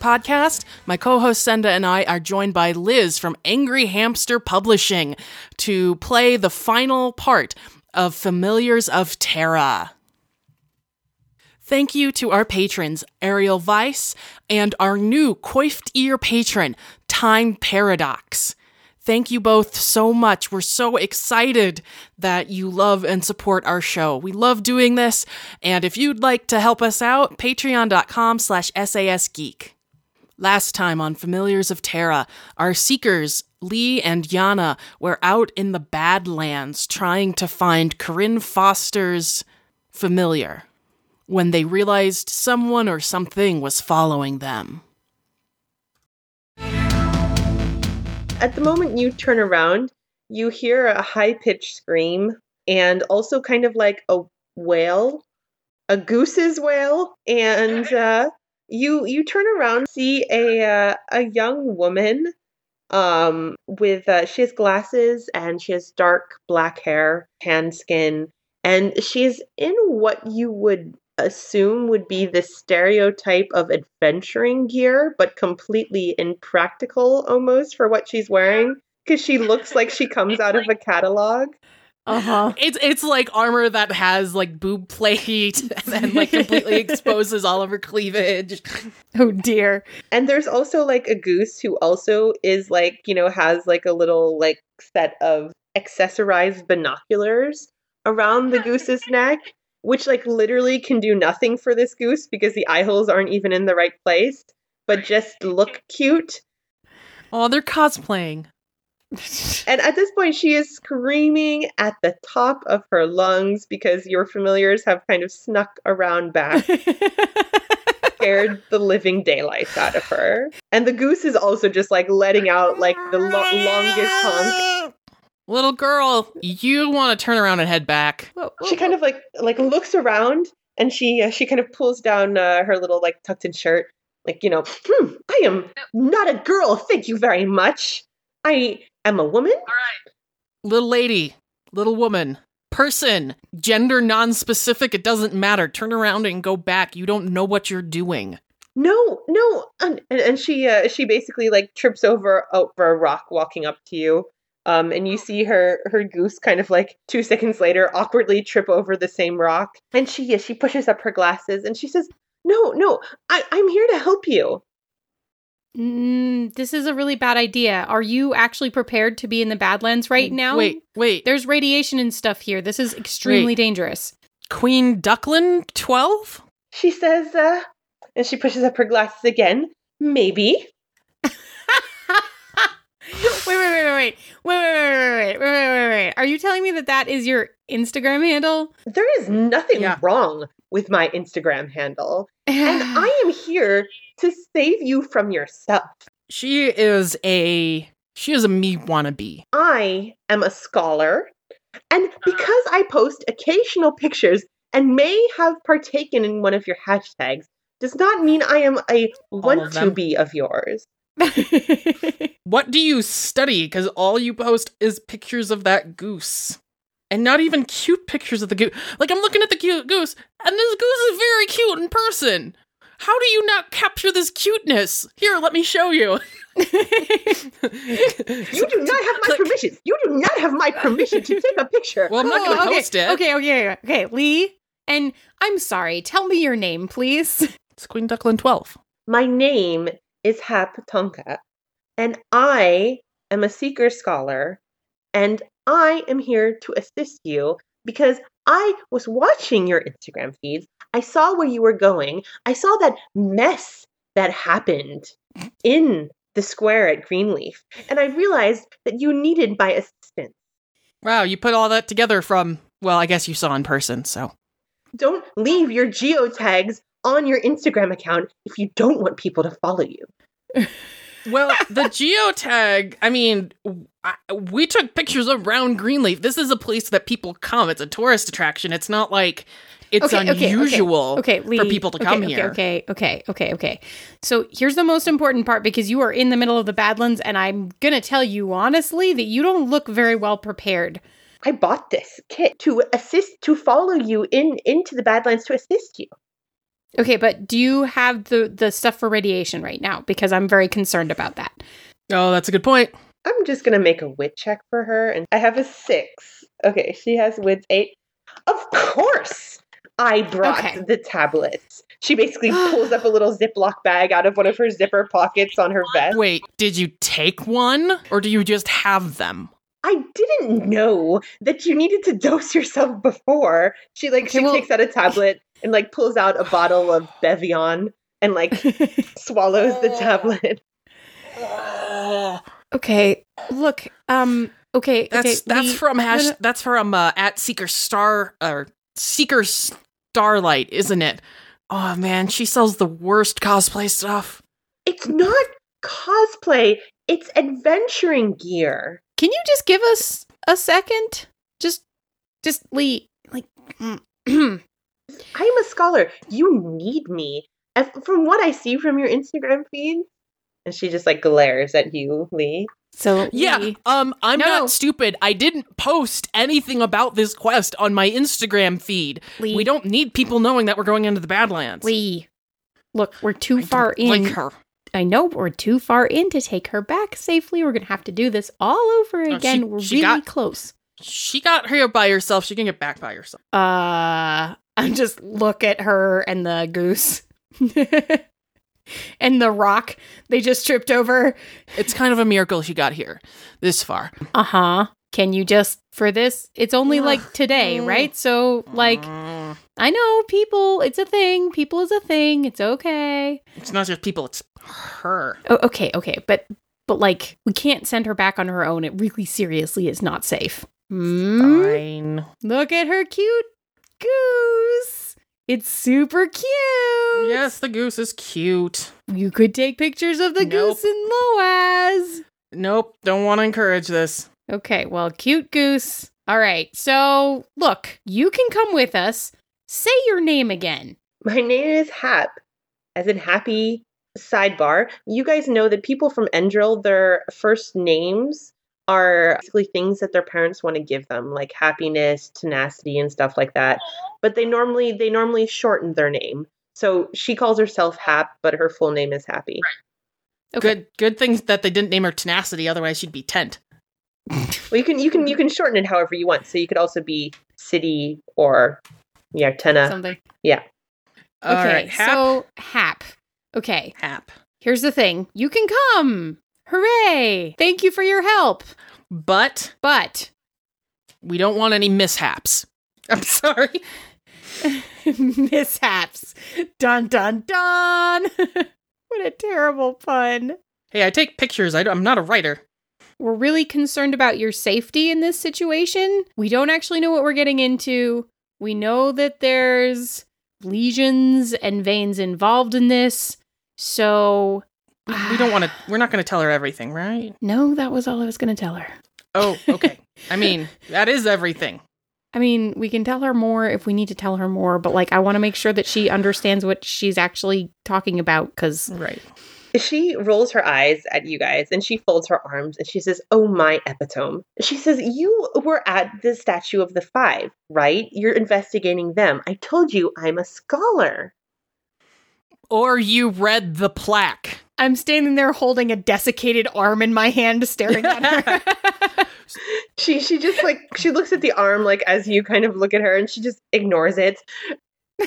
podcast, my co host Senda and I are joined by Liz from Angry Hamster Publishing to play the final part of Familiars of Terra. Thank you to our patrons, Ariel Weiss, and our new coiffed ear patron, Time Paradox. Thank you both so much. We're so excited that you love and support our show. We love doing this, and if you'd like to help us out, patreon.com slash sasgeek. Last time on Familiars of Terra, our seekers, Li and Jana, were out in the Badlands trying to find Corinne Foster's familiar when they realized someone or something was following them. At the moment you turn around, you hear a high pitched scream and also kind of like a wail, a goose's wail, and uh, you you turn around, see a uh, a young woman um with uh, she has glasses and she has dark black hair, tan skin, and she's in what you would assume would be the stereotype of adventuring gear, but completely impractical almost for what she's wearing. Because she looks like she comes out of a catalog. Uh huh. It's it's like armor that has like boob plate and then like completely exposes all of her cleavage. Oh dear. And there's also like a goose who also is like, you know, has like a little like set of accessorized binoculars around the goose's neck, which like literally can do nothing for this goose because the eye holes aren't even in the right place, but just look cute. Oh, they're cosplaying. And at this point, she is screaming at the top of her lungs because your familiars have kind of snuck around back, scared the living daylights out of her. And the goose is also just like letting out like the lo- longest honk. Little girl, you want to turn around and head back. Whoa, whoa, She kind of like like looks around and she uh, she kind of pulls down uh, her little like tucked in shirt, like you know, hmm, I am not a girl. Thank you very much. I am a woman. All right. Little lady, little woman, person, gender non-specific, it doesn't matter. Turn around and go back. You don't know what you're doing. No, no, and, and and she uh, she basically like trips over over a rock walking up to you. Um, and you see her her goose kind of like two seconds later awkwardly trip over the same rock, and she yeah, she pushes up her glasses and she says, "No, no, I I'm here to help you." Mm, this is a really bad idea. Are you actually prepared to be in the Badlands right now? Wait, wait. There's radiation and stuff here. This is extremely Wait. dangerous. Queen Duckland 12? She says, uh, and she pushes up her glasses again. Maybe. wait, wait, wait, wait, wait, wait, wait, wait, wait, wait, wait, wait, wait. Are you telling me that that is your Instagram handle? There is nothing Yeah. wrong with my Instagram handle, and I am here to save you from yourself. She is a she is a me wannabe. I am a scholar, and uh-huh. because I post occasional pictures and may have partaken in one of your hashtags, does not mean I am a want to be of yours. What do you study? Because all you post is pictures of that goose. And not even cute pictures of the goose. Like, I'm looking at the cute goose, and this goose is very cute in person. How do you not capture this cuteness? Here, let me show you. You do not have my Click. permission. You do not have my permission to take a picture. Well, I'm not going to Oh, okay, post it. Okay, okay, okay. Li, and I'm sorry. Tell me your name, please. It's Queen Duckland 12. My name is Hap Tonka, and I am a seeker scholar, and I am here to assist you because I was watching your Instagram feeds. I saw where you were going. I saw that mess that happened in the square at Greenleaf, and I realized that you needed my assistance. Wow, you put all that together from, well, I guess you saw in person, so. Don't leave your geotags on your Instagram account if you don't want people to follow you. Well, the geotag, I mean, I, we took pictures around Greenleaf. This is a place that people come. It's a tourist attraction. It's not like it's Okay, okay, okay. unusual Okay, for people to okay, come okay, here. Okay, okay, okay, okay. So here's the most important part because you are in the middle of the Badlands, and I'm gonna tell you honestly that you don't look very well prepared. I bought this kit to assist to follow you in into the Badlands to assist you. Okay, but do you have the the stuff for radiation right now? Because I'm very concerned about that. Oh, that's a good point. I'm just gonna make a wit check for her, and I have a six. Okay, she has wits eight. Of course, I brought Okay. the tablets. She basically pulls up a little Ziploc bag out of one of her zipper pockets on her vest. Wait, did you take one or do you just have them? I didn't know that you needed to dose yourself before. She like Okay, she well- takes out a tablet and like pulls out a bottle of Bevion and like swallows the tablet. okay, look, um, okay, That's okay, that's Li- from hash. no, no. That's from uh, at Seeker Star or Seeker Starlight, isn't it? Oh man, she sells the worst cosplay stuff. It's not cosplay, it's adventuring gear. Can you just give us a second? Just, just Li, like, mm. I'm a scholar. You need me. From what I see from your Instagram feed, and she just like glares at you, Li. So Yeah, Li- um, I'm No. not stupid. I didn't post anything about this quest on my Instagram feed. Li, We don't need people knowing that we're going into the Badlands. Li. Look, we're too I far in. Like her. I know we're too far in to take her back safely. We're gonna have to do this all over Oh, she- again. we're she really got- close. She got here by herself. She can get back by herself. Uh, I'm just look at her and the goose. and the rock they just tripped over. It's kind of a miracle she got here this far. Uh huh. Can you just for this? It's only like today, right? So, like, I know people, it's a thing. People is a thing. It's okay. it's not just people. It's her. Oh, okay, okay. But, but like, we can't send her back on her own. It really seriously is not safe. Hmm? Fine. Look at her cute goose. It's super cute. Yes, the goose is cute. You could take pictures of the Nope. goose in Loaz. Nope, don't want to encourage this. Okay, well, cute goose. All right. So, look, you can come with us. Say your name again. My name is Hap, as in happy. Sidebar: You guys know that people from Endril, their first names are basically things that their parents want to give them, like happiness, tenacity, and stuff like that. But they normally they normally shorten their name. So she calls herself Hap, but her full name is Happy. Okay. Good good things that they didn't name her tenacity, otherwise she'd be tent. Well, you can you can you can shorten it however you want. So you could also be City or yeah, Tenna. Something. Yeah. All okay, right, Hap. so Hap. Okay, Hap. here's the thing. You can come. Hooray! Thank you for your help. But But we don't want any mishaps. I'm sorry. mishaps. Dun dun dun. what a terrible pun. Hey, I take pictures. I, am not a writer. We're really concerned about your safety in this situation. We don't actually know what we're getting into. We know that there's lesions and veins involved in this. So, We, we don't want to. We're not going to tell her everything, right? no, that was all I was going to tell her. Oh, okay. I mean, that is everything. I mean, we can tell her more if we need to tell her more, but like, I want to make sure that she understands what she's actually talking about because Right. She rolls her eyes at you guys and she folds her arms and she says, Oh, my epitome. She says, You were at the statue of the five, right? You're investigating them. I told you I'm a scholar. Or you read the plaque. I'm standing there holding a desiccated arm in my hand, staring at her. She she just like she looks at the arm like as you kind of look at her and she just ignores it.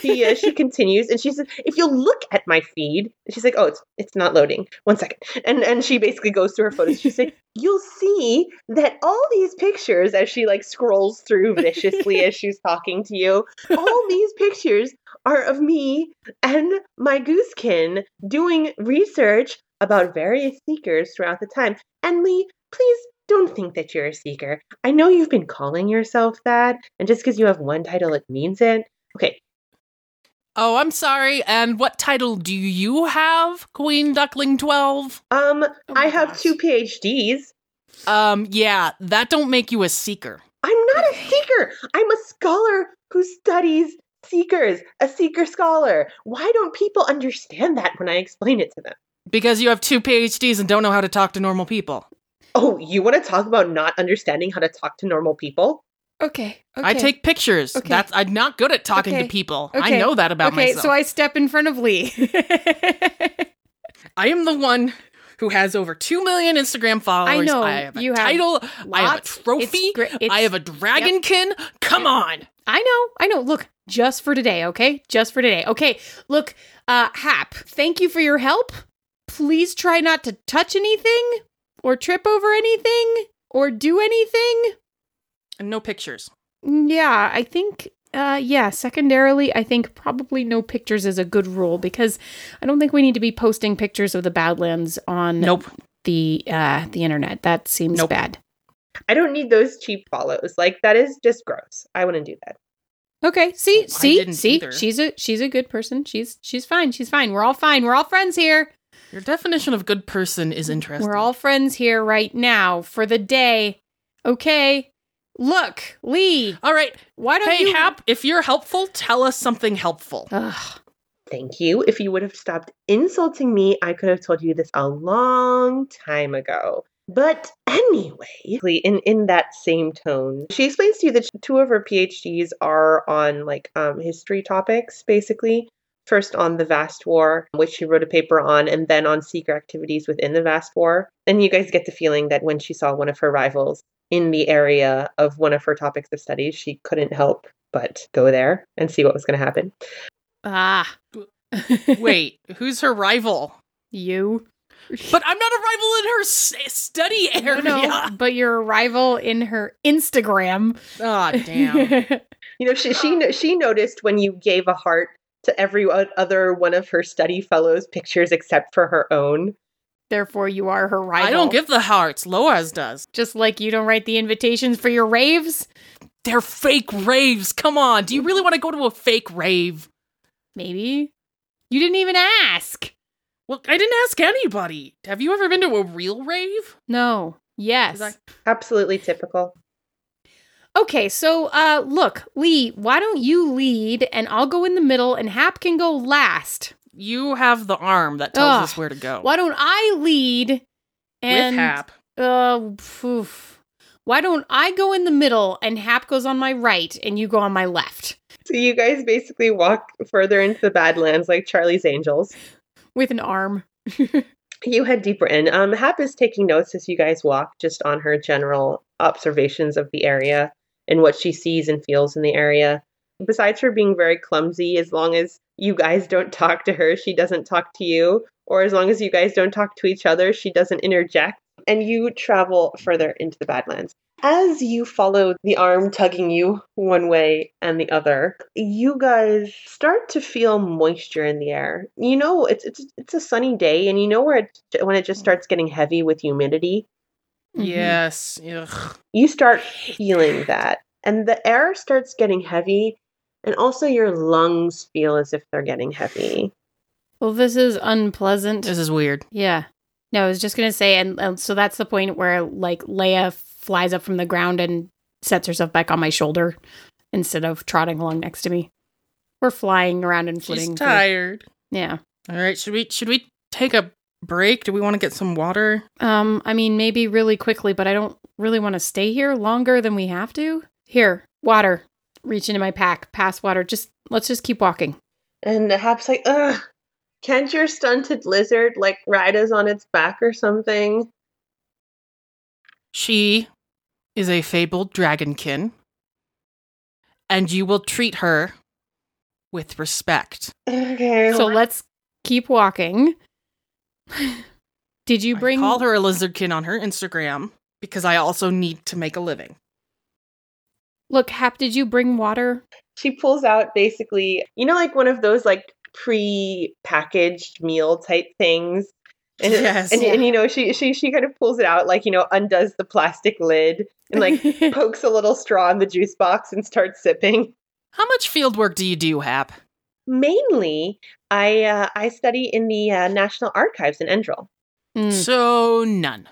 She uh, she continues and she says, "If you'll look at my feed," she's like, "Oh, it's it's not loading. One second. And and she basically goes through her photos. She's like, "You'll see that all these pictures as she like scrolls through viciously as she's talking to you. All these pictures are of me and my goosekin doing research about various seekers throughout the time. And Li, please don't think that you're a seeker. I know you've been calling yourself that, and just because you have one title, it means it. Okay. Oh, I'm sorry. And what title do you have, Queen Duckling 12? Um, Oh I have gosh. two PhDs. Um, yeah, that don't make you a seeker. I'm not a seeker. I'm a scholar who studies seekers, a seeker scholar. Why don't people understand that when I explain it to them? Because you have two PhDs and don't know how to talk to normal people. Oh, you want to talk about not understanding how to talk to normal people? Okay. okay. I take pictures. Okay. That's I'm not good at talking Okay. to people. Okay. I know that about myself. okay, myself. so I step in front of Li. I am the one who has over 2 million Instagram followers. know, I have a you have. I have a trophy. It's gre- it's- I have a dragonkin. Come on. I know, I know. Look, just for today, okay? Just for today. Okay, look, uh, Hap, thank you for your help. Please try not to touch anything or trip over anything or do anything. And no pictures. Mm, Yeah, I think, uh, yeah, secondarily, I think probably no pictures is a good rule because I don't think we need to be posting pictures of the Badlands on Nope. the, uh, the internet. That seems Nope. bad. I don't need those cheap follows. Like that is just gross. I wouldn't do that. Okay. See, Oh, see, see. either. She's a she's a good person. She's she's fine. She's fine. We're all fine. We're all friends here. Your definition of good person is interesting. We're all friends here right now for the day. Okay. Look, Li. All right. Why don't Hey, you Hap, if you're helpful, tell us something helpful. Ugh. Thank you. If you would have stopped insulting me, I could have told you this a long time ago. But anyway, in in that same tone, she explains to you that two of her PhDs are on like um, history topics, basically. First on the Vast War, which she wrote a paper on, and then on secret activities within the Vast War. And you guys get the feeling that when she saw one of her rivals in the area of one of her topics of studies, she couldn't help but go there and see what was going to happen. Ah. Wait, who's her rival? you. But I'm not a rival in her s- study area. no, but you're a rival in her Instagram. Ah, damn. You know, she she she noticed when you gave a heart to every other one of her study fellows' pictures except for her own. Therefore, you are her rival. I don't give the hearts. Loaz does. Just like you don't write the invitations for your raves. They're fake raves. Come on. Do you really want to go to a fake rave? Maybe. You didn't even ask. Well, I didn't ask anybody. Have you ever been to a real rave? No. Yes. 'Cause Absolutely typical. Okay, so uh look, Li, why don't you lead and I'll go in the middle and Hap can go last. You have the arm that tells Ugh. us where to go. Why don't I lead and With Hap. Uh poof. Why don't I go in the middle and Hap goes on my right and you go on my left So you guys basically walk further into the Badlands like Charlie's Angels. with an arm. You head deeper in. Um, Hap is taking notes as you guys walk, just on her general observations of the area and what she sees and feels in the area. Besides her being very clumsy, as long as you guys don't talk to her, she doesn't talk to you. Or as long as you guys don't talk to each other, she doesn't interject. And you travel further into the Badlands. As you follow the arm tugging you one way and the other, you guys start to feel moisture in the air. You know, it's it's it's a sunny day, and you know where it when it just starts getting heavy with humidity. Mhm. Yes. Ugh. You start feeling that, and the air starts getting heavy, and also your lungs feel as if they're getting heavy. Well, this is unpleasant. This is weird. Yeah. No, I was just gonna say, and, and so that's the point where like Leia flies up from the ground and sets herself back on my shoulder instead of trotting along next to me. We're flying around and She's flitting. for- tired. Yeah. All right. Should we should we take a break? Do we want to get some water? Um, I mean, maybe really quickly, but I don't really want to stay here longer than we have to. Here, water. Reach into my pack, pass water. Just let's just keep walking. And Hap's like, ugh, can't your stunted lizard like ride us on its back or something? She is a fabled dragonkin, and you will treat her with respect. Okay. So let's keep walking. Did you bring I call her a lizardkin on her Instagram because I also need to make a living. Look, Hap, did you bring water? she pulls out basically, you know, like one of those like pre-packaged meal type things. And, Yes. and, Yeah. and you know, she she she kind of pulls it out, like you know, undoes the plastic lid and like pokes a little straw in the juice box and starts sipping. How much field work do you do, Hap? Mainly, I uh, I study in the uh, National Archives in Endrel. Mm. So none.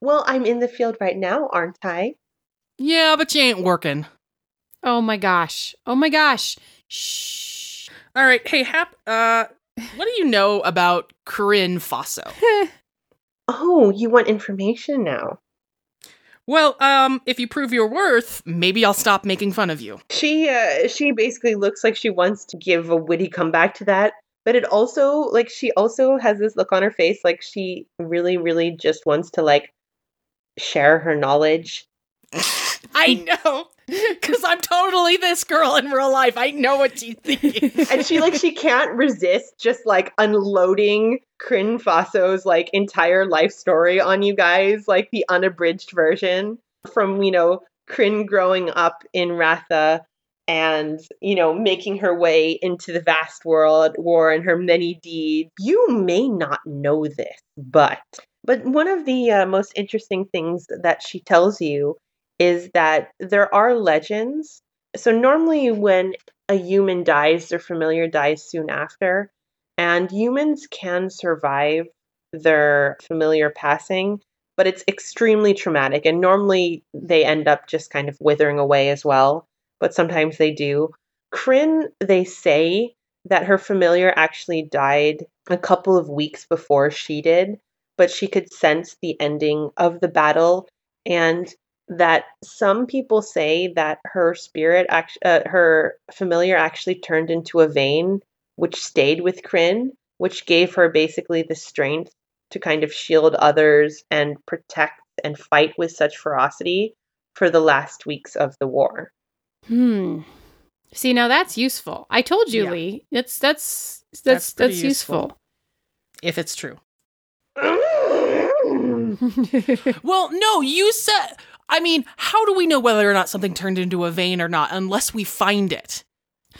Well, I'm in the field right now, aren't I? Yeah, but you ain't working. Oh my gosh. Oh my gosh. Shh. All right, hey Hap, uh what do you know about Corinne Faso? Oh, you want information now? Well, um, if you prove your worth, maybe I'll stop making fun of you. She uh, she basically looks like she wants to give a witty comeback to that, but it also like she also has this look on her face like she really really just wants to like share her knowledge. I know, because I'm totally this girl in real life. I know what she's thinking. and she like she can't resist just like unloading Crin Faso's like entire life story on you guys, like the unabridged version from you know Crin growing up in Ratha and you know making her way into the vast world war and her many deeds. You may not know this, but but one of the uh, most interesting things that she tells you is that there are legends. So normally when a human dies, their familiar dies soon after. And humans can survive their familiar passing, but it's extremely traumatic. And normally they end up just kind of withering away as well, but sometimes they do. Kryn, they say that her familiar actually died a couple of weeks before she did, but she could sense the ending of the battle. And that some people say that her spirit, act- uh, her familiar actually turned into a vein which stayed with Crin, which gave her basically the strength to kind of shield others and protect and fight with such ferocity for the last weeks of the war. Hmm. See, now that's useful. I told you, Yeah. Li. That's that's That's that's that's, useful. useful. if it's true. Well, no, you said. I mean, how do we know whether or not something turned into a vein or not unless we find it?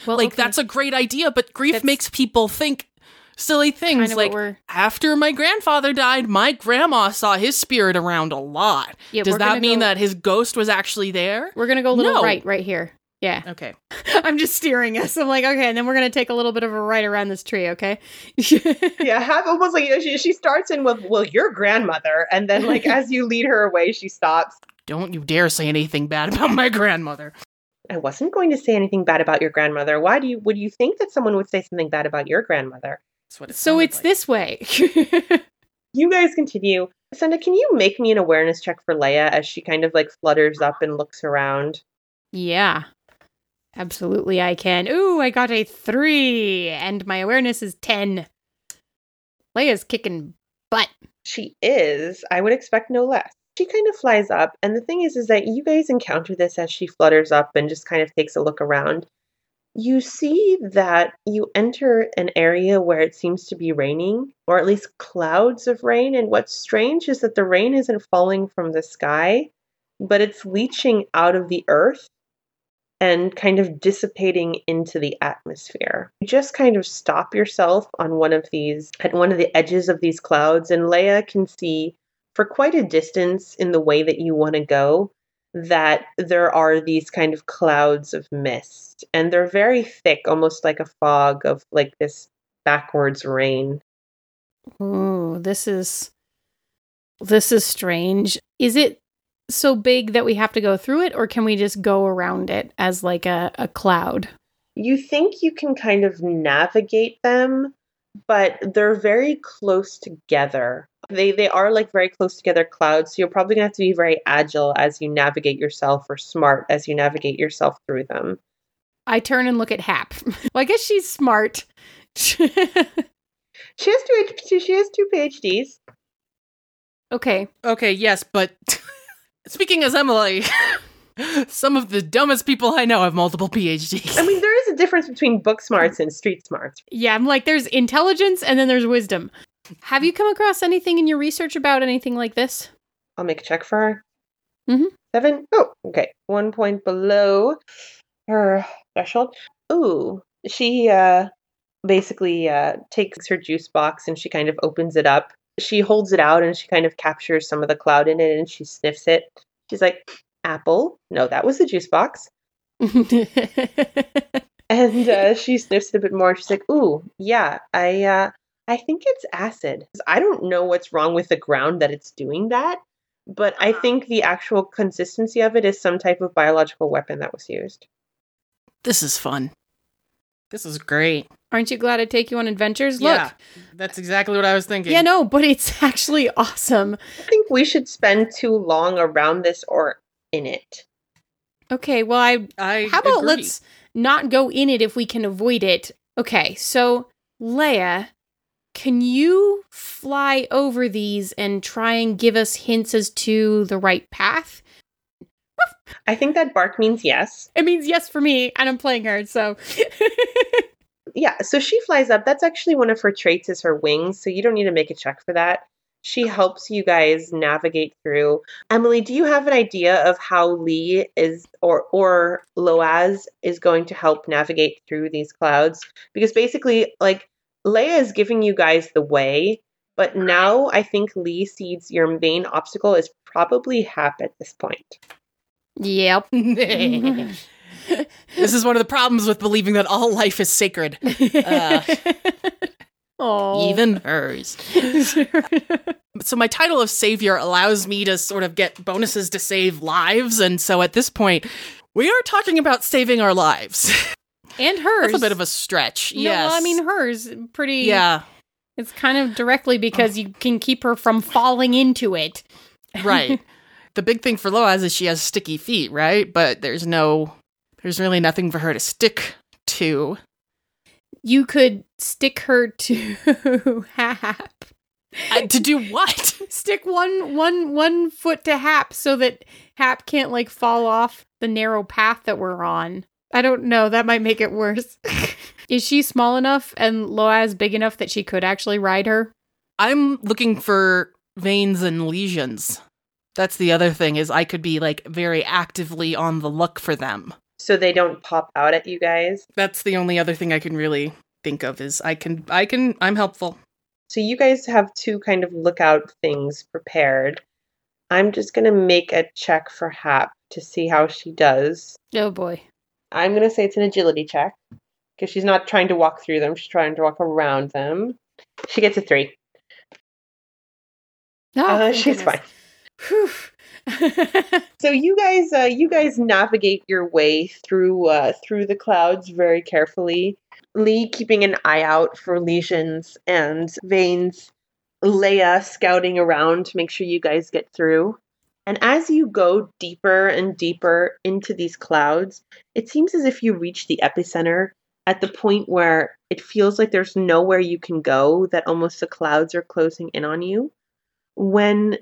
well, like okay. that's a great idea, but grief That's makes people think silly things like we're- after my grandfather died, my grandma saw his spirit around a lot. Yeah, Does that mean go- that his ghost was actually there? we're gonna go a little No. right, right here. Yeah, Okay. I'm just steering us. I'm like, okay, and then we're gonna take a little bit of a right around this tree. Okay. yeah, have almost like you know, she, she starts in with, well, your grandmother. And then, like, as you lead her away, she stops. Don't you dare say anything bad about my grandmother. I wasn't going to say anything bad about your grandmother. Why do you would you think that someone would say something bad about your grandmother? That's what it so it's like. this way. You guys continue. Senda, can you make me an awareness check for Leia as she kind of like flutters up and looks around? yeah, absolutely, I can. Ooh, I got a three, and my awareness is ten. Leia's kicking butt. She is. I would expect no less. She kind of flies up, and the thing is, is that you guys encounter this as she flutters up and just kind of takes a look around. You see that you enter an area where it seems to be raining, or at least clouds of rain. And what's strange is that the rain isn't falling from the sky, but it's leaching out of the earth and kind of dissipating into the atmosphere. You just kind of stop yourself on one of these, at one of the edges of these clouds, and Leia can see for quite a distance in the way that you want to go that there are these kind of clouds of mist, and they're very thick, almost like a fog of like this backwards rain. Ooh, this is this is strange. Is it so big that we have to go through it, or can we just go around it as like a, a cloud? You think you can kind of navigate them, but they're very close together. They they are like very close together clouds, so you're probably gonna have to be very agile as you navigate yourself or smart as you navigate yourself through them. I turn and look at Hap. well, I guess she's smart. She has two she has two PhDs. okay. Okay, yes, but speaking as Emily, some of the dumbest people I know have multiple PhDs. I mean, there is a difference between book smarts and street smarts. Yeah, I'm like, there's intelligence and then there's wisdom. Have you come across anything in your research about anything like this? I'll make a check for her. Mhm. Seven. Oh, okay. One point below her threshold. Ooh, she uh basically uh takes her juice box and she kind of opens it up. She holds it out and she kind of captures some of the cloud in it and she sniffs it. She's like, "Apple? No, that was the juice box." And uh, she sniffs it a bit more. She's like, "Ooh, yeah, I, uh, I think it's acid. I don't know what's wrong with the ground that it's doing that, but I think the actual consistency of it is some type of biological weapon that was used." This is fun. This is great. Aren't you glad I take you on adventures? Yeah, Look. that's exactly what I was thinking. Yeah, no, but it's actually awesome. I think we should spend too long around this or in it. Okay, well, I I How about agree. let's not go in it if we can avoid it? Okay, so Leia, can you fly over these and try and give us hints as to the right path? I think that bark means yes. It means yes for me, and I'm playing her, so. Yeah, so she flies up. That's actually one of her traits is her wings, so you don't need to make a check for that. She helps you guys navigate through. Emily, do you have an idea of how Li is or or Loaz is going to help navigate through these clouds? Because basically, like Leia is giving you guys the way, but now I think Li sees your main obstacle is probably Hap at this point. yep. this is one of the problems with believing that all life is sacred, Uh, oh. even hers. So my title of savior allows me to sort of get bonuses to save lives, and so at this point, we are talking about saving our lives. and hers. That's a bit of a stretch. No, yes. well, I mean hers pretty. yeah, It's kind of directly because you can keep her from falling into it. right. the big thing for Loaz is she has sticky feet, right? But there's no, there's really nothing for her to stick to. You could stick her to Hap. Uh, to do what? Stick one one one foot to Hap so that Hap can't like fall off the narrow path that we're on. I don't know. That might make it worse. Is she small enough and Loaz big enough that she could actually ride her? I'm looking for veins and lesions. That's the other thing is I could be like very actively on the look for them. So they don't pop out at you guys. That's the only other thing I can really think of is I can I can I'm helpful. So you guys have two kind of lookout things prepared. I'm just gonna make a check for Hap to see how she does. Oh boy. I'm gonna say it's an agility check because she's not trying to walk through them; she's trying to walk around them. She gets a three. Oh, uh, she's goodness. fine. Whew. So you guys, uh, you guys navigate your way through uh, through the clouds very carefully. Li keeping an eye out for lesions and veins. Leia scouting around to make sure you guys get through. And as you go deeper and deeper into these clouds, it seems as if you reach the epicenter at the point where it feels like there's nowhere you can go, that almost the clouds are closing in on you. When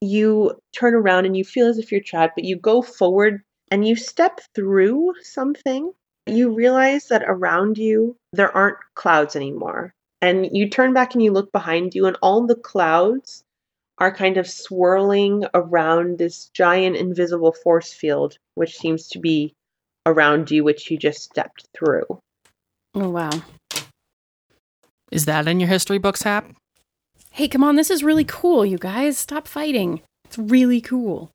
you turn around and you feel as if you're trapped, but you go forward and you step through something, you realize that around you there aren't clouds anymore. And you turn back and you look behind you, and all the clouds are kind of swirling around this giant invisible force field, which seems to be around you, which you just stepped through. Oh wow. Is that in your history books, Hap? Hey, come on, this is really cool, you guys. Stop fighting. It's really cool.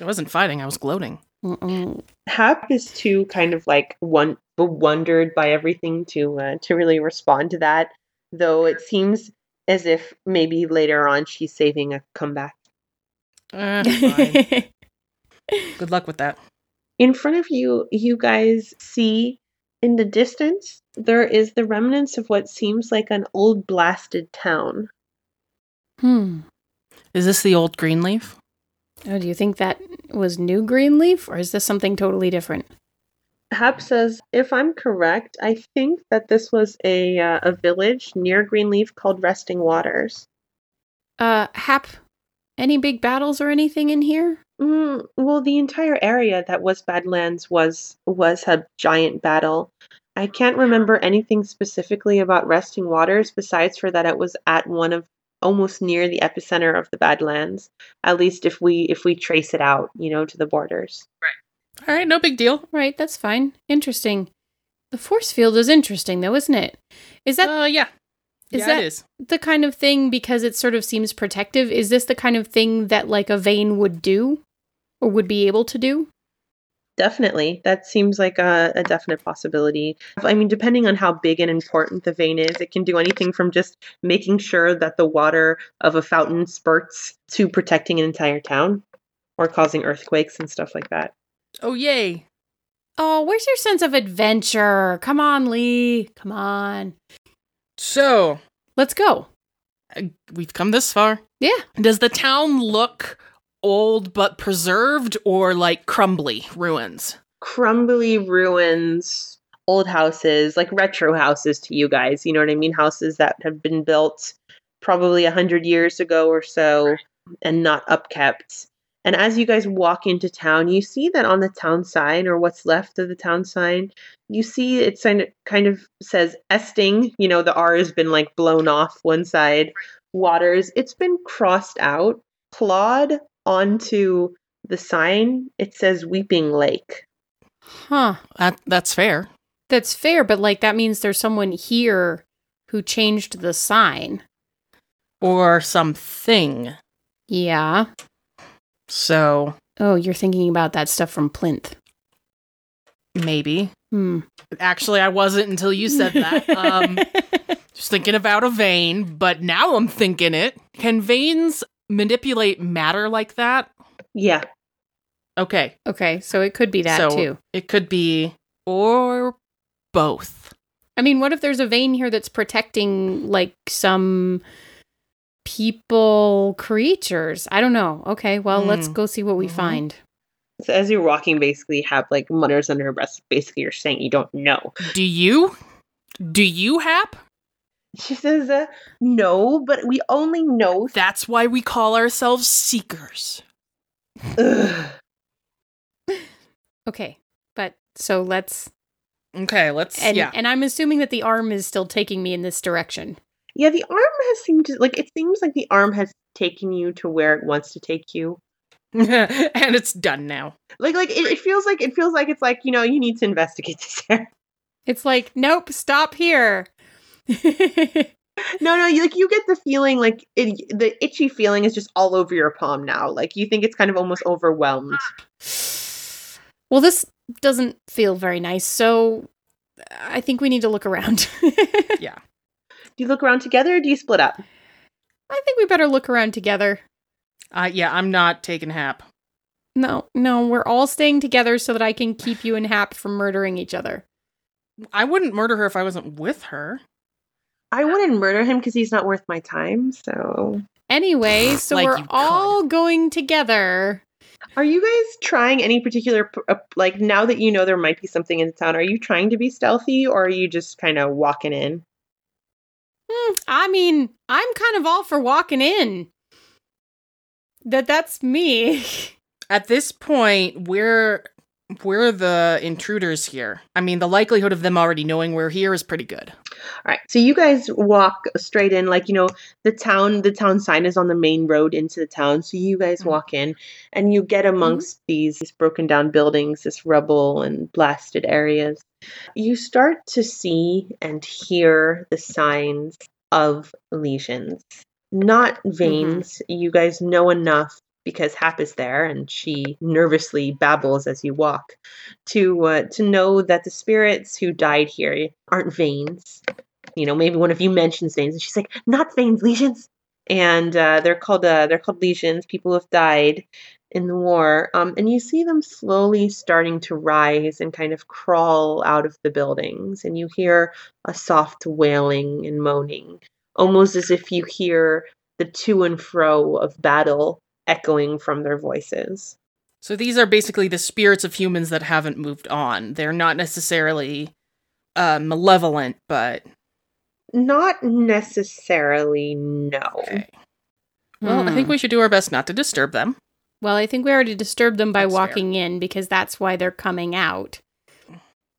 I wasn't fighting, I was gloating. Mm-mm. Hap is too kind of like one bewondered by everything to uh, to really respond to that. Though it seems as if maybe later on she's saving a comeback. Fine. Good luck with that. In front of you, you guys see in the distance there is the remnants of what seems like an old blasted town. Hmm. Is this the old Greenleaf? Oh, do you think that was new Greenleaf, or is this something totally different? Hap says, if I'm correct, I think that this was a uh, a village near Greenleaf called Resting Waters. Uh, Hap, any big battles or anything in here? Mm, well, the entire area that was Badlands was was a giant battle. I can't remember anything specifically about Resting Waters besides for that it was at one of almost near the epicenter of the Badlands. At least if we if we trace it out, you know, to the borders. Right. All right, no big deal. Right, that's fine. Interesting. The force field is interesting, though, isn't it? Is that Uh, yeah. Is yeah, that- it is. the kind of thing because it sort of seems protective? Is this the kind of thing that like a vein would do or would be able to do? Definitely. That seems like a, a definite possibility. I mean, depending on how big and important the vein is, it can do anything from just making sure that the water of a fountain spurts to protecting an entire town or causing earthquakes and stuff like that. Oh, yay. Oh, where's your sense of adventure? Come on, Li. Come on. So, Let's go. uh, we've come this far. Yeah. Does the town look old but preserved or like crumbly ruins? Crumbly ruins, old houses, like retro houses to you guys. You know what I mean? Houses that have been built probably a hundred years ago or so and not upkept. And as you guys walk into town, you see that on the town sign, or what's left of the town sign, you see it kind of, kind of says Esting. You know, the R has been like blown off one side. Waters, it's been crossed out. Clawed onto the sign, it says Weeping Lake. Huh. That, that's fair. That's fair, but like that means there's someone here who changed the sign. Or something. Yeah. So, Oh, you're thinking about that stuff from Plinth. maybe. Hmm. Actually, I wasn't until you said that. Um, just thinking about a vein, but now I'm thinking it. Can veins manipulate matter like that? Yeah. Okay, okay, so it could be that So- too. it could be or both. I mean, what if there's a vein here that's protecting like some people creatures? I don't know. Okay, well, let's Hmm. go see what we Mhm. find. So as you're walking, basically have like mutters under her breath. Basically, you're saying you don't know. Do you? Do you, Hap? She says, uh, "No, but we only know." That's why we call ourselves seekers. Ugh. Okay, but so let's Okay, let's. and yeah. and I'm assuming that the arm is still taking me in this direction. Yeah, the arm has seemed to like. It seems like the arm has taken you to where it wants to take you. and it's done now. Like, like it, it feels like it feels like it's like you know you need to investigate this. area. It's like, nope, stop here. no, no, you, like you get the feeling like it, the itchy feeling is just all over your palm now. Like you think it's kind of almost overwhelmed. well, this doesn't feel very nice, so I think we need to look around. Yeah. Do you look around together or do you split up? I think we better look around together. Uh, yeah, I'm not taking Hap. No, no, we're all staying together so that I can keep you and Hap from murdering each other. I wouldn't murder her if I wasn't with her. I wouldn't murder him because he's not worth my time. So, Anyway, so Like we're you could. all going together. are you guys trying any particular uh, like now that you know there might be something in town? Are you trying to be stealthy or are you just kind of walking in? Hmm, I mean, I'm kind of all for walking in. That that's me. At this point, we're we're the intruders here. I mean, the likelihood of them already knowing we're here is pretty good. All right. So you guys walk straight in, like you know, the town. The town sign is on the main road into the town. So you guys Mhm. walk in, and you get amongst these, these broken down buildings, this rubble and blasted areas. You start to see and hear the signs of lesions, not veins. You guys know enough because Hap is there, and she nervously babbles as you walk to uh, to know that the spirits who died here aren't veins. You know, maybe one of you mentions veins, and she's like, "Not veins, lesions." And uh, they're called uh, they're called lesions. People who have died in the war, um, and you see them slowly starting to rise and kind of crawl out of the buildings, and you hear a soft wailing and moaning, almost as if you hear the to and fro of battle echoing from their voices. So these are basically the spirits of humans that haven't moved on. They're not necessarily uh, malevolent, but Not necessarily, no. okay. Well, I think Hmm. we should do our best not to disturb them. Well, I think we already disturbed them by That's fair. walking in because that's why they're coming out.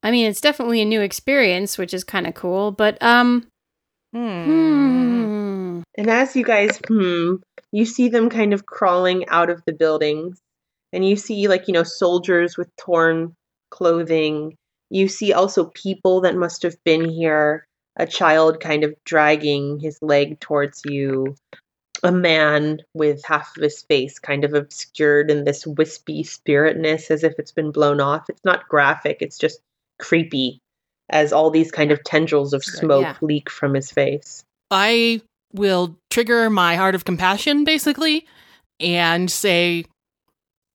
I mean, it's definitely a new experience, which is kind of cool, but um Hmm. hmm. And as you guys, hmm, you see them kind of crawling out of the buildings. And you see, like, you know, soldiers with torn clothing. You see also people that must have been here, a child kind of dragging his leg towards you. a man with half of his face kind of obscured in this wispy spiritness as if it's been blown off. It's not graphic, it's just creepy as all these kind of tendrils of smoke yeah. leak from his face. I will trigger my heart of compassion, basically, and say,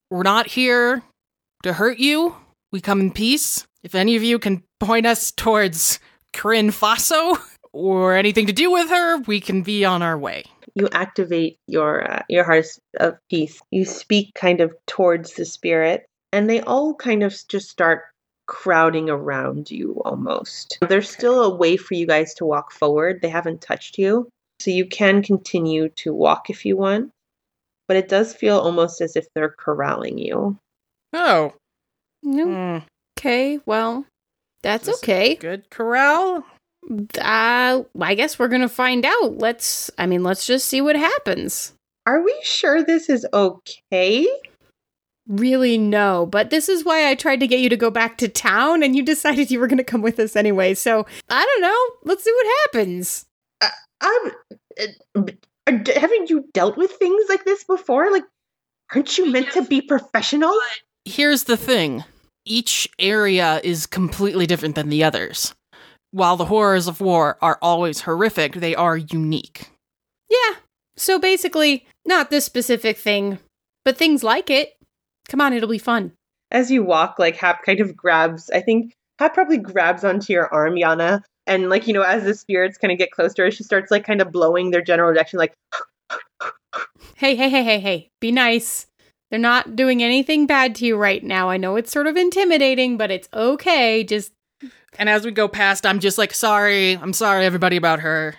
We're not here to hurt you. We come in peace. If any of you can point us towards Corinne Faso or anything to do with her, we can be on our way. You activate your uh, your heart of peace. You speak kind of towards the spirit, and they all kind of just start crowding around you almost. There's still a way for you guys to walk forward. They haven't touched you, so you can continue to walk if you want. But it does feel almost as if they're corralling you. Oh, No. mm, Okay, well, that's This okay. good corral. Uh, I guess we're gonna find out. Let's. I mean, let's just see what happens. Are we sure this is okay? Really, no. But this is why I tried to get you to go back to town, and you decided you were gonna come with us anyway. So I don't know. Let's see what happens. Um, haven't you dealt with things like this before? Like, aren't you meant to be professional? Here's the thing each area is completely different than the others. While the horrors of war are always horrific, they are unique. Yeah. So basically, not this specific thing, but things like it. Come on, it'll be fun. As you walk, like Hap kind of grabs. I think Hap probably grabs onto your arm, Jana, and like you know, as the spirits kind of get close to her, she starts like kind of blowing their general direction, like Hey, hey, hey, hey, hey. Be nice. They're not doing anything bad to you right now. I know it's sort of intimidating, but it's okay. Just And as we go past, I'm just like, sorry, I'm sorry, everybody, about her.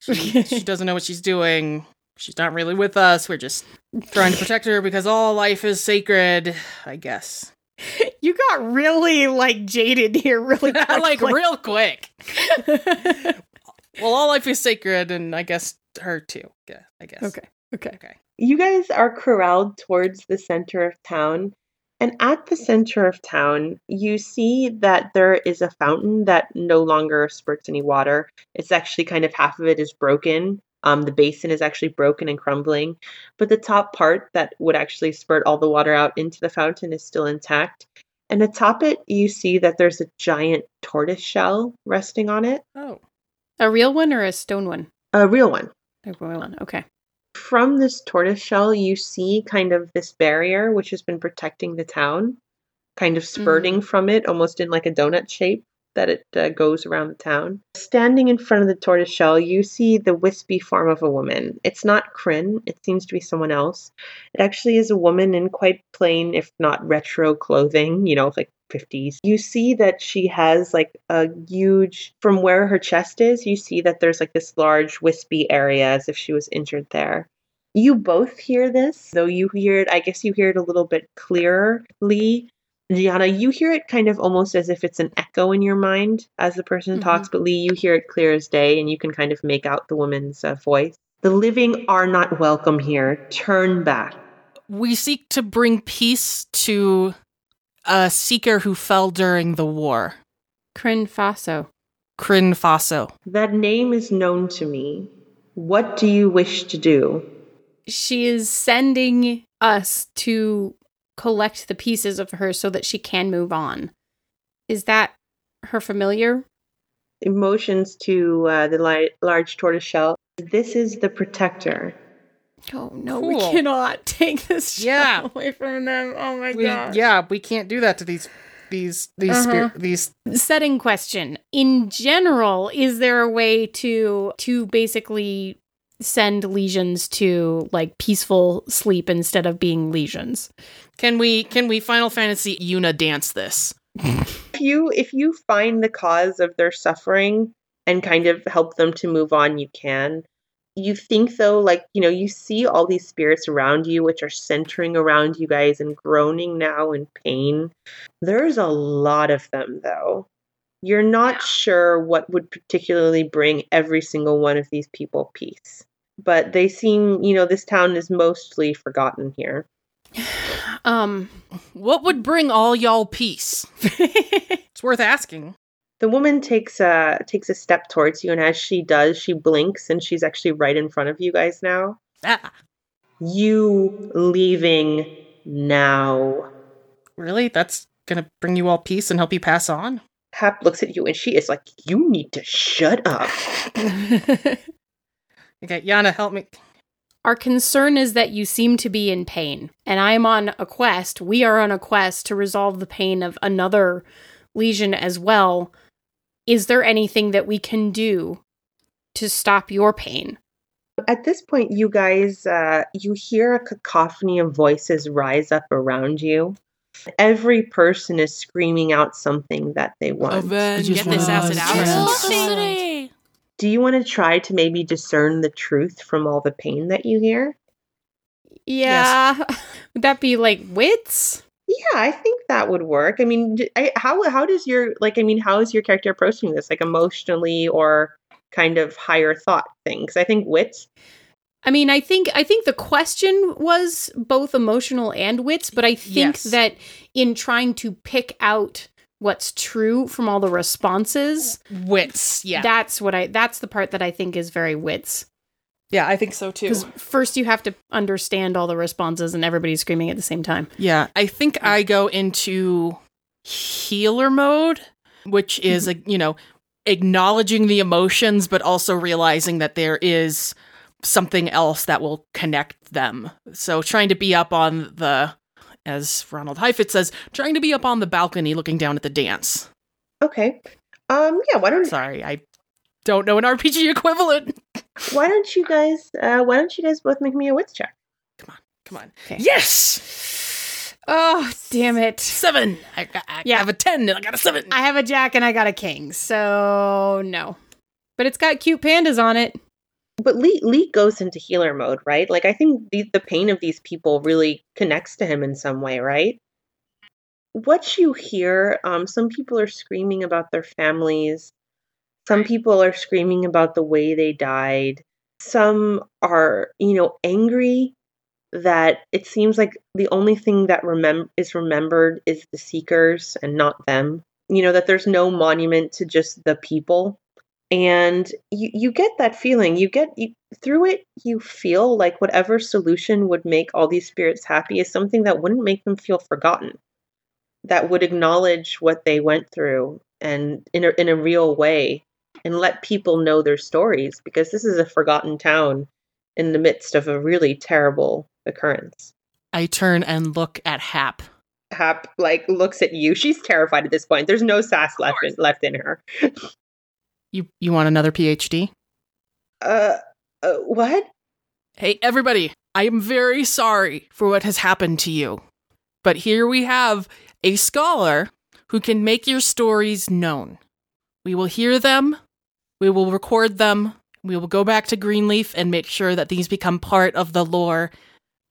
She, she doesn't know what she's doing. She's not really with us. We're just trying to protect her because all life is sacred, I guess. you got really like jaded here really like real quick. Well, all life is sacred, and I guess her too. Yeah, I guess. okay. Okay. Okay. you guys are corralled towards the center of town. And at the center of town, you see that there is a fountain that no longer spurts any water. It's actually kind of half of it is broken. Um, the basin is actually broken and crumbling, but the top part that would actually spurt all the water out into the fountain is still intact. And atop it, you see that there's a giant tortoise shell resting on it, Oh. A real one or a stone one? a real one. A real one. Okay. from this tortoise shell, you see kind of this barrier which has been protecting the town, kind of spurting from it, almost in like a donut shape that it uh, goes around the town. Standing in front of the tortoise shell, you see the wispy form of a woman. It's not Kryn, it seems to be someone else. It actually is a woman in quite plain, if not retro clothing, you know, like 50s. You see that she has like a huge, from where her chest is, you see that there's like this large wispy area as if she was injured there. You both hear this, though you hear it, I guess you hear it a little bit clearly. Jana, you hear it kind of almost as if it's an echo in your mind as the person Mhm. talks, but Li, you hear it clear as day and you can kind of make out the woman's uh, voice. The living are not welcome here. Turn back. We seek to bring peace to a seeker who fell during the war, Kryn Faso. Kryn Faso. That name is known to me. What do you wish to do? She is sending us to collect the pieces of her so that she can move on. Is that her familiar? Emotions to uh, the li- large tortoise shell. This is the protector. Oh no, we cannot take this Yeah. shell away from them. Oh my god. yeah, we can't do that to these these these Uh-huh. spir- these setting question in general is there a way to to basically send legions to like peaceful sleep instead of being legions Can we can we Final Fantasy Yuna dance this? If you if you find the cause of their suffering and kind of help them to move on, you can. You think though, like, you know, you see all these spirits around you which are centering around you guys and groaning now in pain. There's a lot of them though. You're not sure what would particularly bring every single one of these people peace. But they seem, you know, this town is mostly forgotten here. um What would bring all y'all peace? It's worth asking. The woman takes a takes a step towards you, and as she does, she blinks, and she's actually right in front of you guys now. Ah, You leaving now. really? That's gonna bring you all peace and help you pass on? Hap looks at you and she is like, You need to shut up. Okay, Jana, help me. Our concern is that you seem to be in pain, and I'm on a quest. We are on a quest to resolve the pain of another legion as well. Is there anything that we can do to stop your pain? At this point, you guys, uh, you hear a cacophony of voices rise up around you. Every person is screaming out something that they want. Get this acid out. Avenge. Do you want to try to maybe discern the truth from all the pain that you hear? Yeah. Would that be like wits? Yeah, I think that would work. I mean, d- I, how how does your like? I mean, how is your character approaching this? Like emotionally or kind of higher thought things? I think wits. I mean, I think I think the question was both emotional and wits, but I think Yes. that in trying to pick out what's true from all the responses, Wits. Yeah. that's what I that's the part that I think is very wits. yeah, I think so too. Because first you have to understand all the responses and everybody's screaming at the same time. Yeah, I think I go into healer mode, which is mm-hmm. a you know acknowledging the emotions, but also realizing that there is something else that will connect them. So trying to be up on the, as Ronald Heifetz says, trying to be up on the balcony looking down at the dance. Okay. Um. Yeah. Why don't Sorry, I don't know an RPG equivalent. Why don't you guys? Uh. Why don't you guys both make me a wits check? Come on. Come on. Okay. Yes, Oh, damn it. seven. I, got- I Yeah. have a ten and I got a seven. I have a jack and I got a king, so no. But it's got cute pandas on it. But Li Li goes into healer mode, right? Like I think the the pain of these people really connects to him in some way, right? What you hear, um, some people are screaming about their families. Some people are screaming about the way they died. Some are, you know, angry that it seems like the only thing that remem- is remembered is the seekers and not them. You know, that there's no monument to just the people and you, you get that feeling. You get you, through it you feel like whatever solution would make all these spirits happy is something that wouldn't make them feel forgotten that would acknowledge what they went through and in a, in a real way and let people know their stories because this is a forgotten town in the midst of a really terrible occurrence. I turn and look at Hap. hap like looks at you. She's terrified at this point. There's no sass left in, left in her You you want another PhD? uh, uh what Hey, everybody, I am very sorry for what has happened to you. But here we have a scholar who can make your stories known. We will hear them, we will record them, we will go back to Greenleaf and make sure that these become part of the lore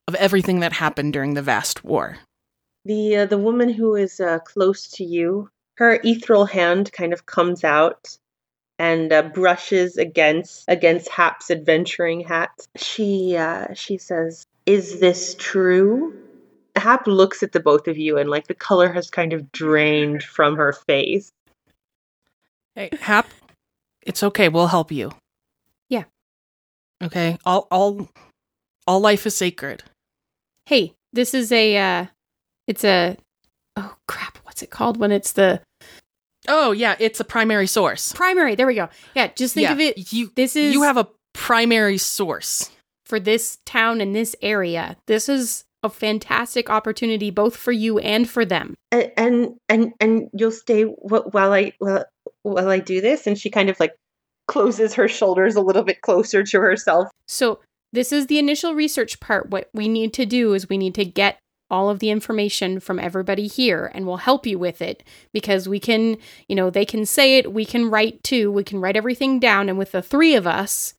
of everything that happened during the vast war. the uh, the woman who is uh, close to you her ethereal hand kind of comes out and uh, brushes against against hap's adventuring hat she uh, she says is this true hap looks at the both of you and like the color has kind of drained from her face Hey, Hap, it's okay. We'll help you. Yeah. Okay. All all all life is sacred. Hey, this is a uh it's a oh crap, what's it called when it's the Oh yeah, it's a primary source. primary. There we go. Yeah, just think Yeah, of it You this is you have a primary source. for this town and this area. This is a fantastic opportunity both for you and for them. and and and, and you'll stay wh- while i while, while i do this and she kind of like closes her shoulders a little bit closer to herself So, this is the initial research part. What we need to do is we need to get all of the information from everybody here and we'll help you with it because we can, you know, they can say it, we can write too, we can write everything down and with the three of us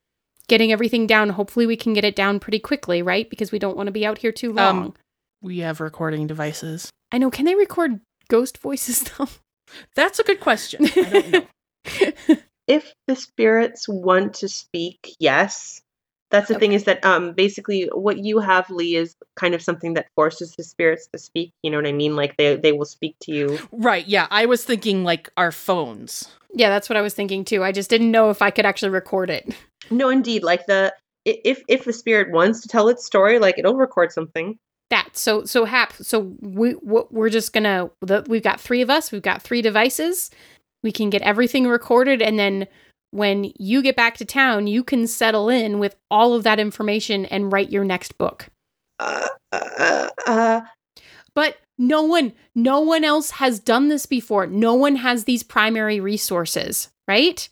getting everything down, hopefully we can get it down pretty quickly, right? Because we don't want to be out here too long. Um, We have recording devices. I know, can they record ghost voices though? That's a good question. I don't know. if the spirits want to speak yes that's the Okay. thing is that um basically what you have li is kind of something that forces the spirits to speak you know what i mean like they they will speak to you right, yeah. I was thinking like our phones. yeah, that's what I was thinking too. I just didn't know if I could actually record it. no indeed like the if if the spirit wants to tell its story, like it'll record something. That so so hap. So we what we're just gonna. The, we've got three of us. We've got three devices. We can get everything recorded, and then when you get back to town, you can settle in with all of that information and write your next book. Uh, uh, uh, But no one, no one else has done this before. No one has these primary resources, right?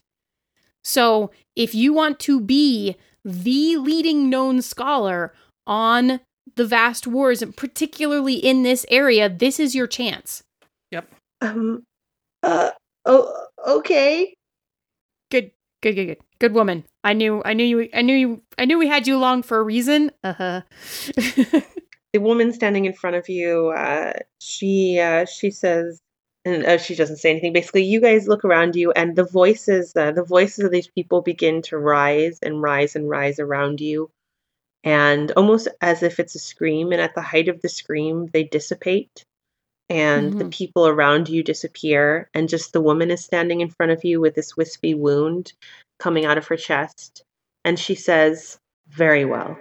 So if you want to be the leading known scholar on the vast wars, and particularly in this area, this is your chance. um, uh, oh, okay. Good, good, good, good. Good woman. I knew, I knew you, I knew you, I knew we had you along for a reason. Uh huh. The woman standing in front of you, uh, she uh, she says, and uh, she doesn't say anything. Basically, you guys look around you, and the voices, uh, the voices of these people begin to rise and rise and rise around you, and almost as if it's a scream. And at the height of the scream, they dissipate, and the Mhm. people around you disappear, and just the woman is standing in front of you with this wispy wound coming out of her chest, and she says, "Very well."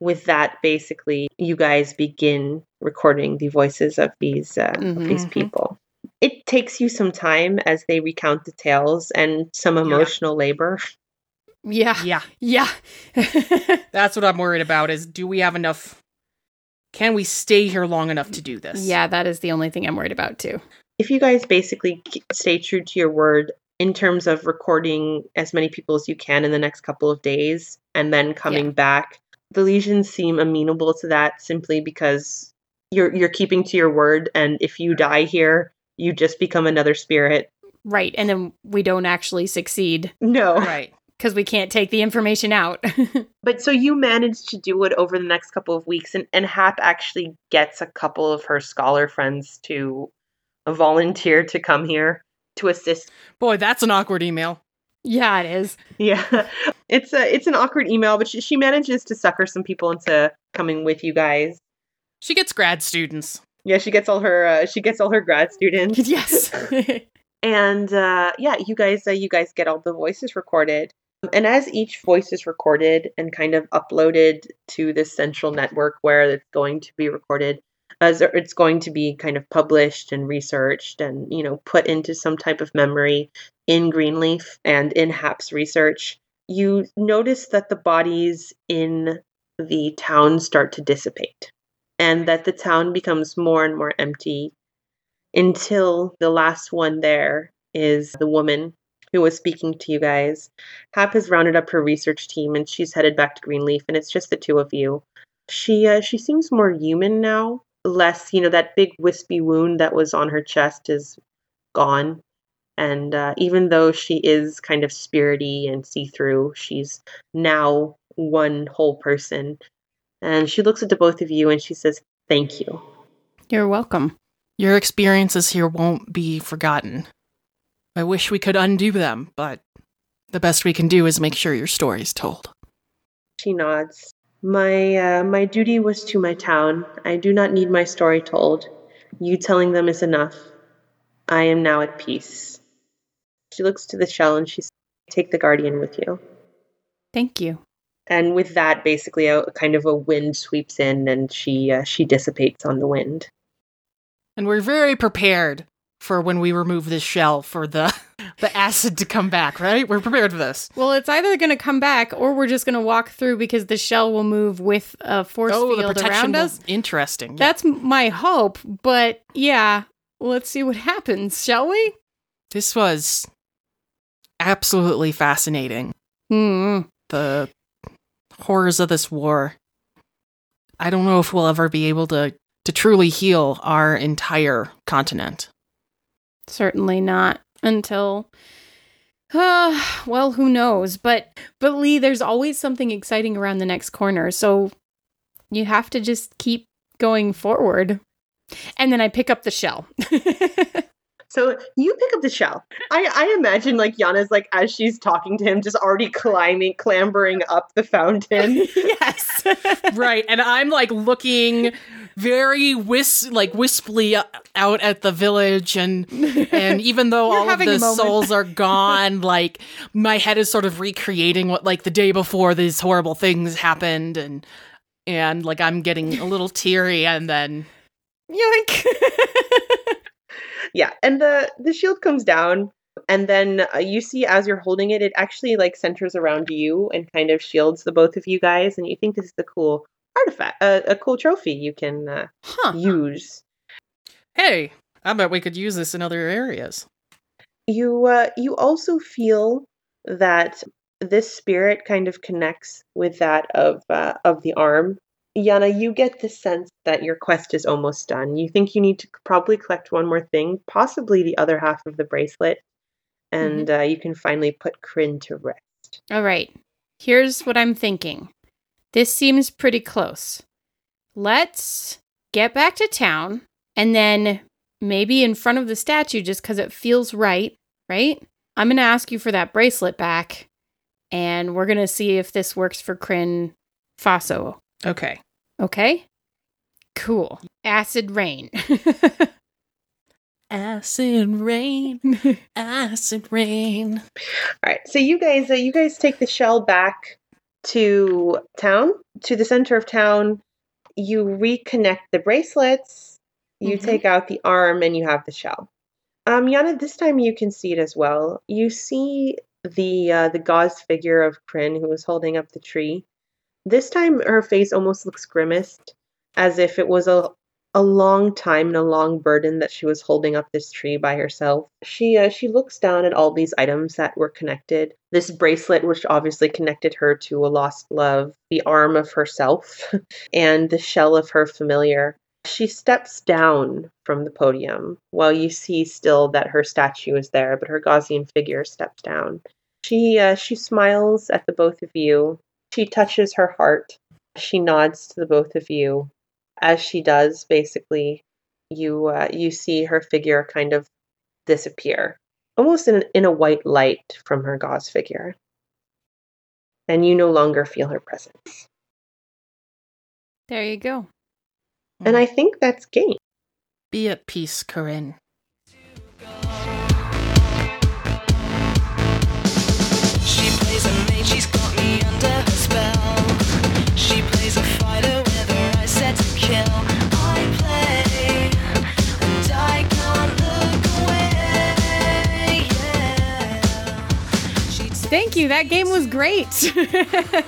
with that basically you guys begin recording the voices of these uh, of these Mhm. people it takes you some time as they recount the tales and some emotional labor yeah, Yeah, yeah. that's what I'm worried about. Is do we have enough? Can we stay here long enough to do this? yeah, that is the only thing I'm worried about too. if you guys basically stay true to your word in terms of recording as many people as you can in the next couple of days and then coming Yeah. back the legions seem amenable to that simply because you're you're keeping to your word and if you die here you just become another spirit Right, and then we don't actually succeed no Right. Because we can't take the information out. But so you managed to do it over the next couple of weeks, and, and Hap actually gets a couple of her scholar friends to volunteer to come here to assist. Boy, that's an awkward email. yeah, it is. Yeah, it's a it's an awkward email, but she, she manages to sucker some people into coming with you guys. She gets grad students. Yeah, she gets all her uh, she gets all her grad students, Yes. and uh, yeah, you guys uh, you guys get all the voices recorded. And as each voice is recorded and kind of uploaded to this central network where it's going to be recorded, as it's going to be kind of published and researched and you know put into some type of memory in Greenleaf and in Hap's research, you notice that the bodies in the town start to dissipate, and that the town becomes more and more empty until the last one there is the woman who was speaking to you guys. Hap has rounded up her research team and she's headed back to Greenleaf, and it's just the two of you. She uh, she seems more human now, less you know that big wispy wound that was on her chest is gone, and uh, even though she is kind of spirity and see through, she's now one whole person. And she looks at the both of you and she says, "Thank you." You're welcome. Your experiences here won't be forgotten. I wish we could undo them, but the best we can do is make sure your story's told. She nods. My uh, my duty was to my town. I do not need my story told. You telling them is enough. I am now at peace. She looks to the shell and she says, "Take the guardian with you." Thank you. And with that, basically, a kind of a wind sweeps in, and she uh, she dissipates on the wind. And we're very prepared for when we remove this shell for the the acid to come back, right? We're prepared for this. Well, it's either going to come back or we're just going to walk through because the shell will move with a force oh, field around us. interesting. Yeah. That's my hope, but yeah, let's see what happens, shall we? this was absolutely fascinating. Hmm. The horrors of this war. I don't know if we'll ever be able to to truly heal our entire continent. Certainly not until uh, well, who knows? But but Li, there's always something exciting around the next corner. So you have to just keep going forward. And then I pick up the shell. So you pick up the shell. I, I imagine like Jana's like as she's talking to him, just already climbing, clambering up the fountain. yes. right, and I'm like looking very whis like wisply out at the village and and even though all of the souls are gone like my head is sort of recreating what like the day before these horrible things happened and and like I'm getting a little teary and then Yoink. Yeah, and the the shield comes down, and then uh, you see as you're holding it, it actually like centers around you and kind of shields the both of you guys, and you think this is a cool artifact, a, a cool trophy you can uh, huh use. hey I bet we could use this in other areas You uh, you also feel that this spirit kind of connects with that of uh, of the arm. Jana, you get the sense that your quest is almost done. You think you need to probably collect one more thing, possibly the other half of the bracelet, and uh, you can finally put Kryn to rest. All right. Here's what I'm thinking. This seems pretty close. Let's get back to town and then maybe in front of the statue just because it feels right, right? I'm going to ask you for that bracelet back and we're going to see if this works for Kryn Faso. okay Okay? Cool. Acid rain. acid rain acid rain All right, so you guys, uh, you guys take the shell back to town, to the center of town. You reconnect the bracelets. You Mhm. take out the arm, and you have the shell. Um, Jana, this time you can see it as well. You see the uh, the gauze figure of Kryn who is holding up the tree. This time, her face almost looks grimaced, as if it was a a long time and a long burden that she was holding up this tree by herself. She uh, she looks down at all these items that were connected. This bracelet, which obviously connected her to a lost love, the arm of herself, and the shell of her familiar. She steps down from the podium while you see still that her statue is there, but her Gaussian figure steps down. She uh, she smiles at the both of you. She touches her heart. She nods to the both of you. As she does, basically, you uh, you see her figure kind of disappear, almost in in a white light from her gauze figure, and you no longer feel her presence. there you go. And I think that's game. be at peace corinne Thank you. That game was great. that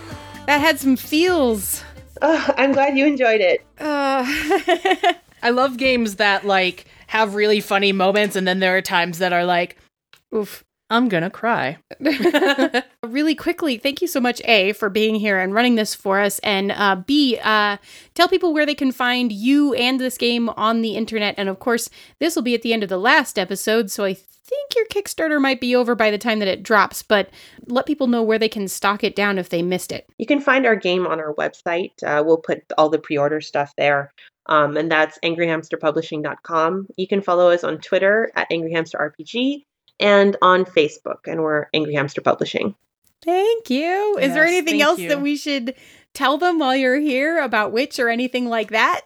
had some feels. Oh, I'm glad you enjoyed it. Uh, I love games that like have really funny moments and then there are times that are like oof. I'm gonna cry. Really quickly, thank you so much, A, for being here and running this for us. And uh, B, uh, tell people where they can find you and this game on the internet. And of course, this will be at the end of the last episode. So I think your Kickstarter might be over by the time that it drops. But let people know where they can stock it down if they missed it. You can find our game on our website. Uh, we'll put all the pre-order stuff there. Um, and that's angryhamsterpublishing.com. You can follow us on Twitter at angryhamsterrpg and on Facebook, and we're Angry Hamster Publishing. Thank you. Is there anything else you. that we should tell them while you're here about which or anything like that?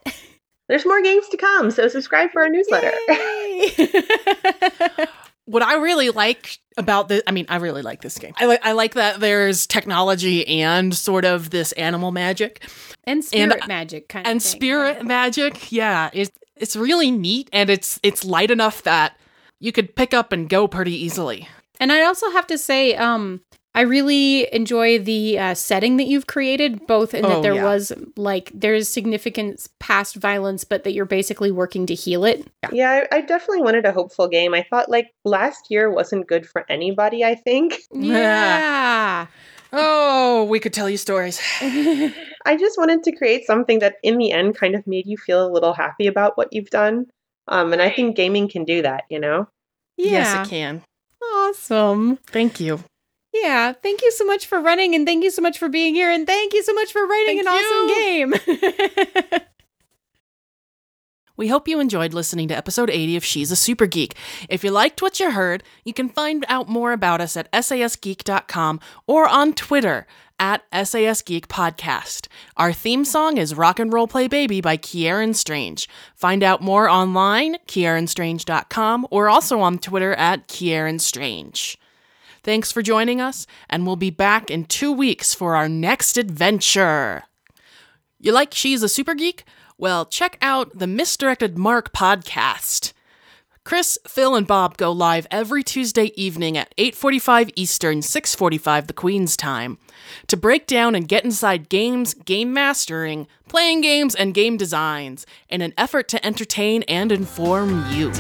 There's more games to come, so subscribe for our newsletter. What I really like about this, I mean, I really like this game. I like I like that there's technology and sort of this animal magic and spirit And- magic kind of and spirit magic. Yeah, it's it's really neat and it's it's light enough that you could pick up and go pretty easily. And I also have to say, um, I really enjoy the uh, setting that you've created, both in that Oh, there yeah. was like there's significant past violence, but that you're basically working to heal it. yeah, I, I definitely wanted a hopeful game. I thought like last year wasn't good for anybody, I think. Yeah. Oh, we could tell you stories. I just wanted to create something that in the end kind of made you feel a little happy about what you've done. Um, and I think gaming can do that, you know? yeah. Yes, it can. Awesome. Thank you. Yeah. Thank you so much for running and thank you so much for being here and thank you so much for writing Thank an awesome game. We hope you enjoyed listening to episode 80 of She's a Super Geek. If you liked what you heard, you can find out more about us at sasgeek.com or on Twitter at SAS Geek Podcast. Our theme song is Rock and Roll Play Baby by Kieran Strange. Find out more online, kieranstrange.com, or also on Twitter at Kieran Strange. Thanks for joining us, and we'll be back in two weeks for our next adventure. You like She's a Super Geek? Well, check out the Misdirected Mark podcast. Chris, Phil, and Bob go live every Tuesday evening at 8:45 Eastern, 6:45 the Queen's time, to break down and get inside games, game mastering, playing games, and game designs in an effort to entertain and inform you.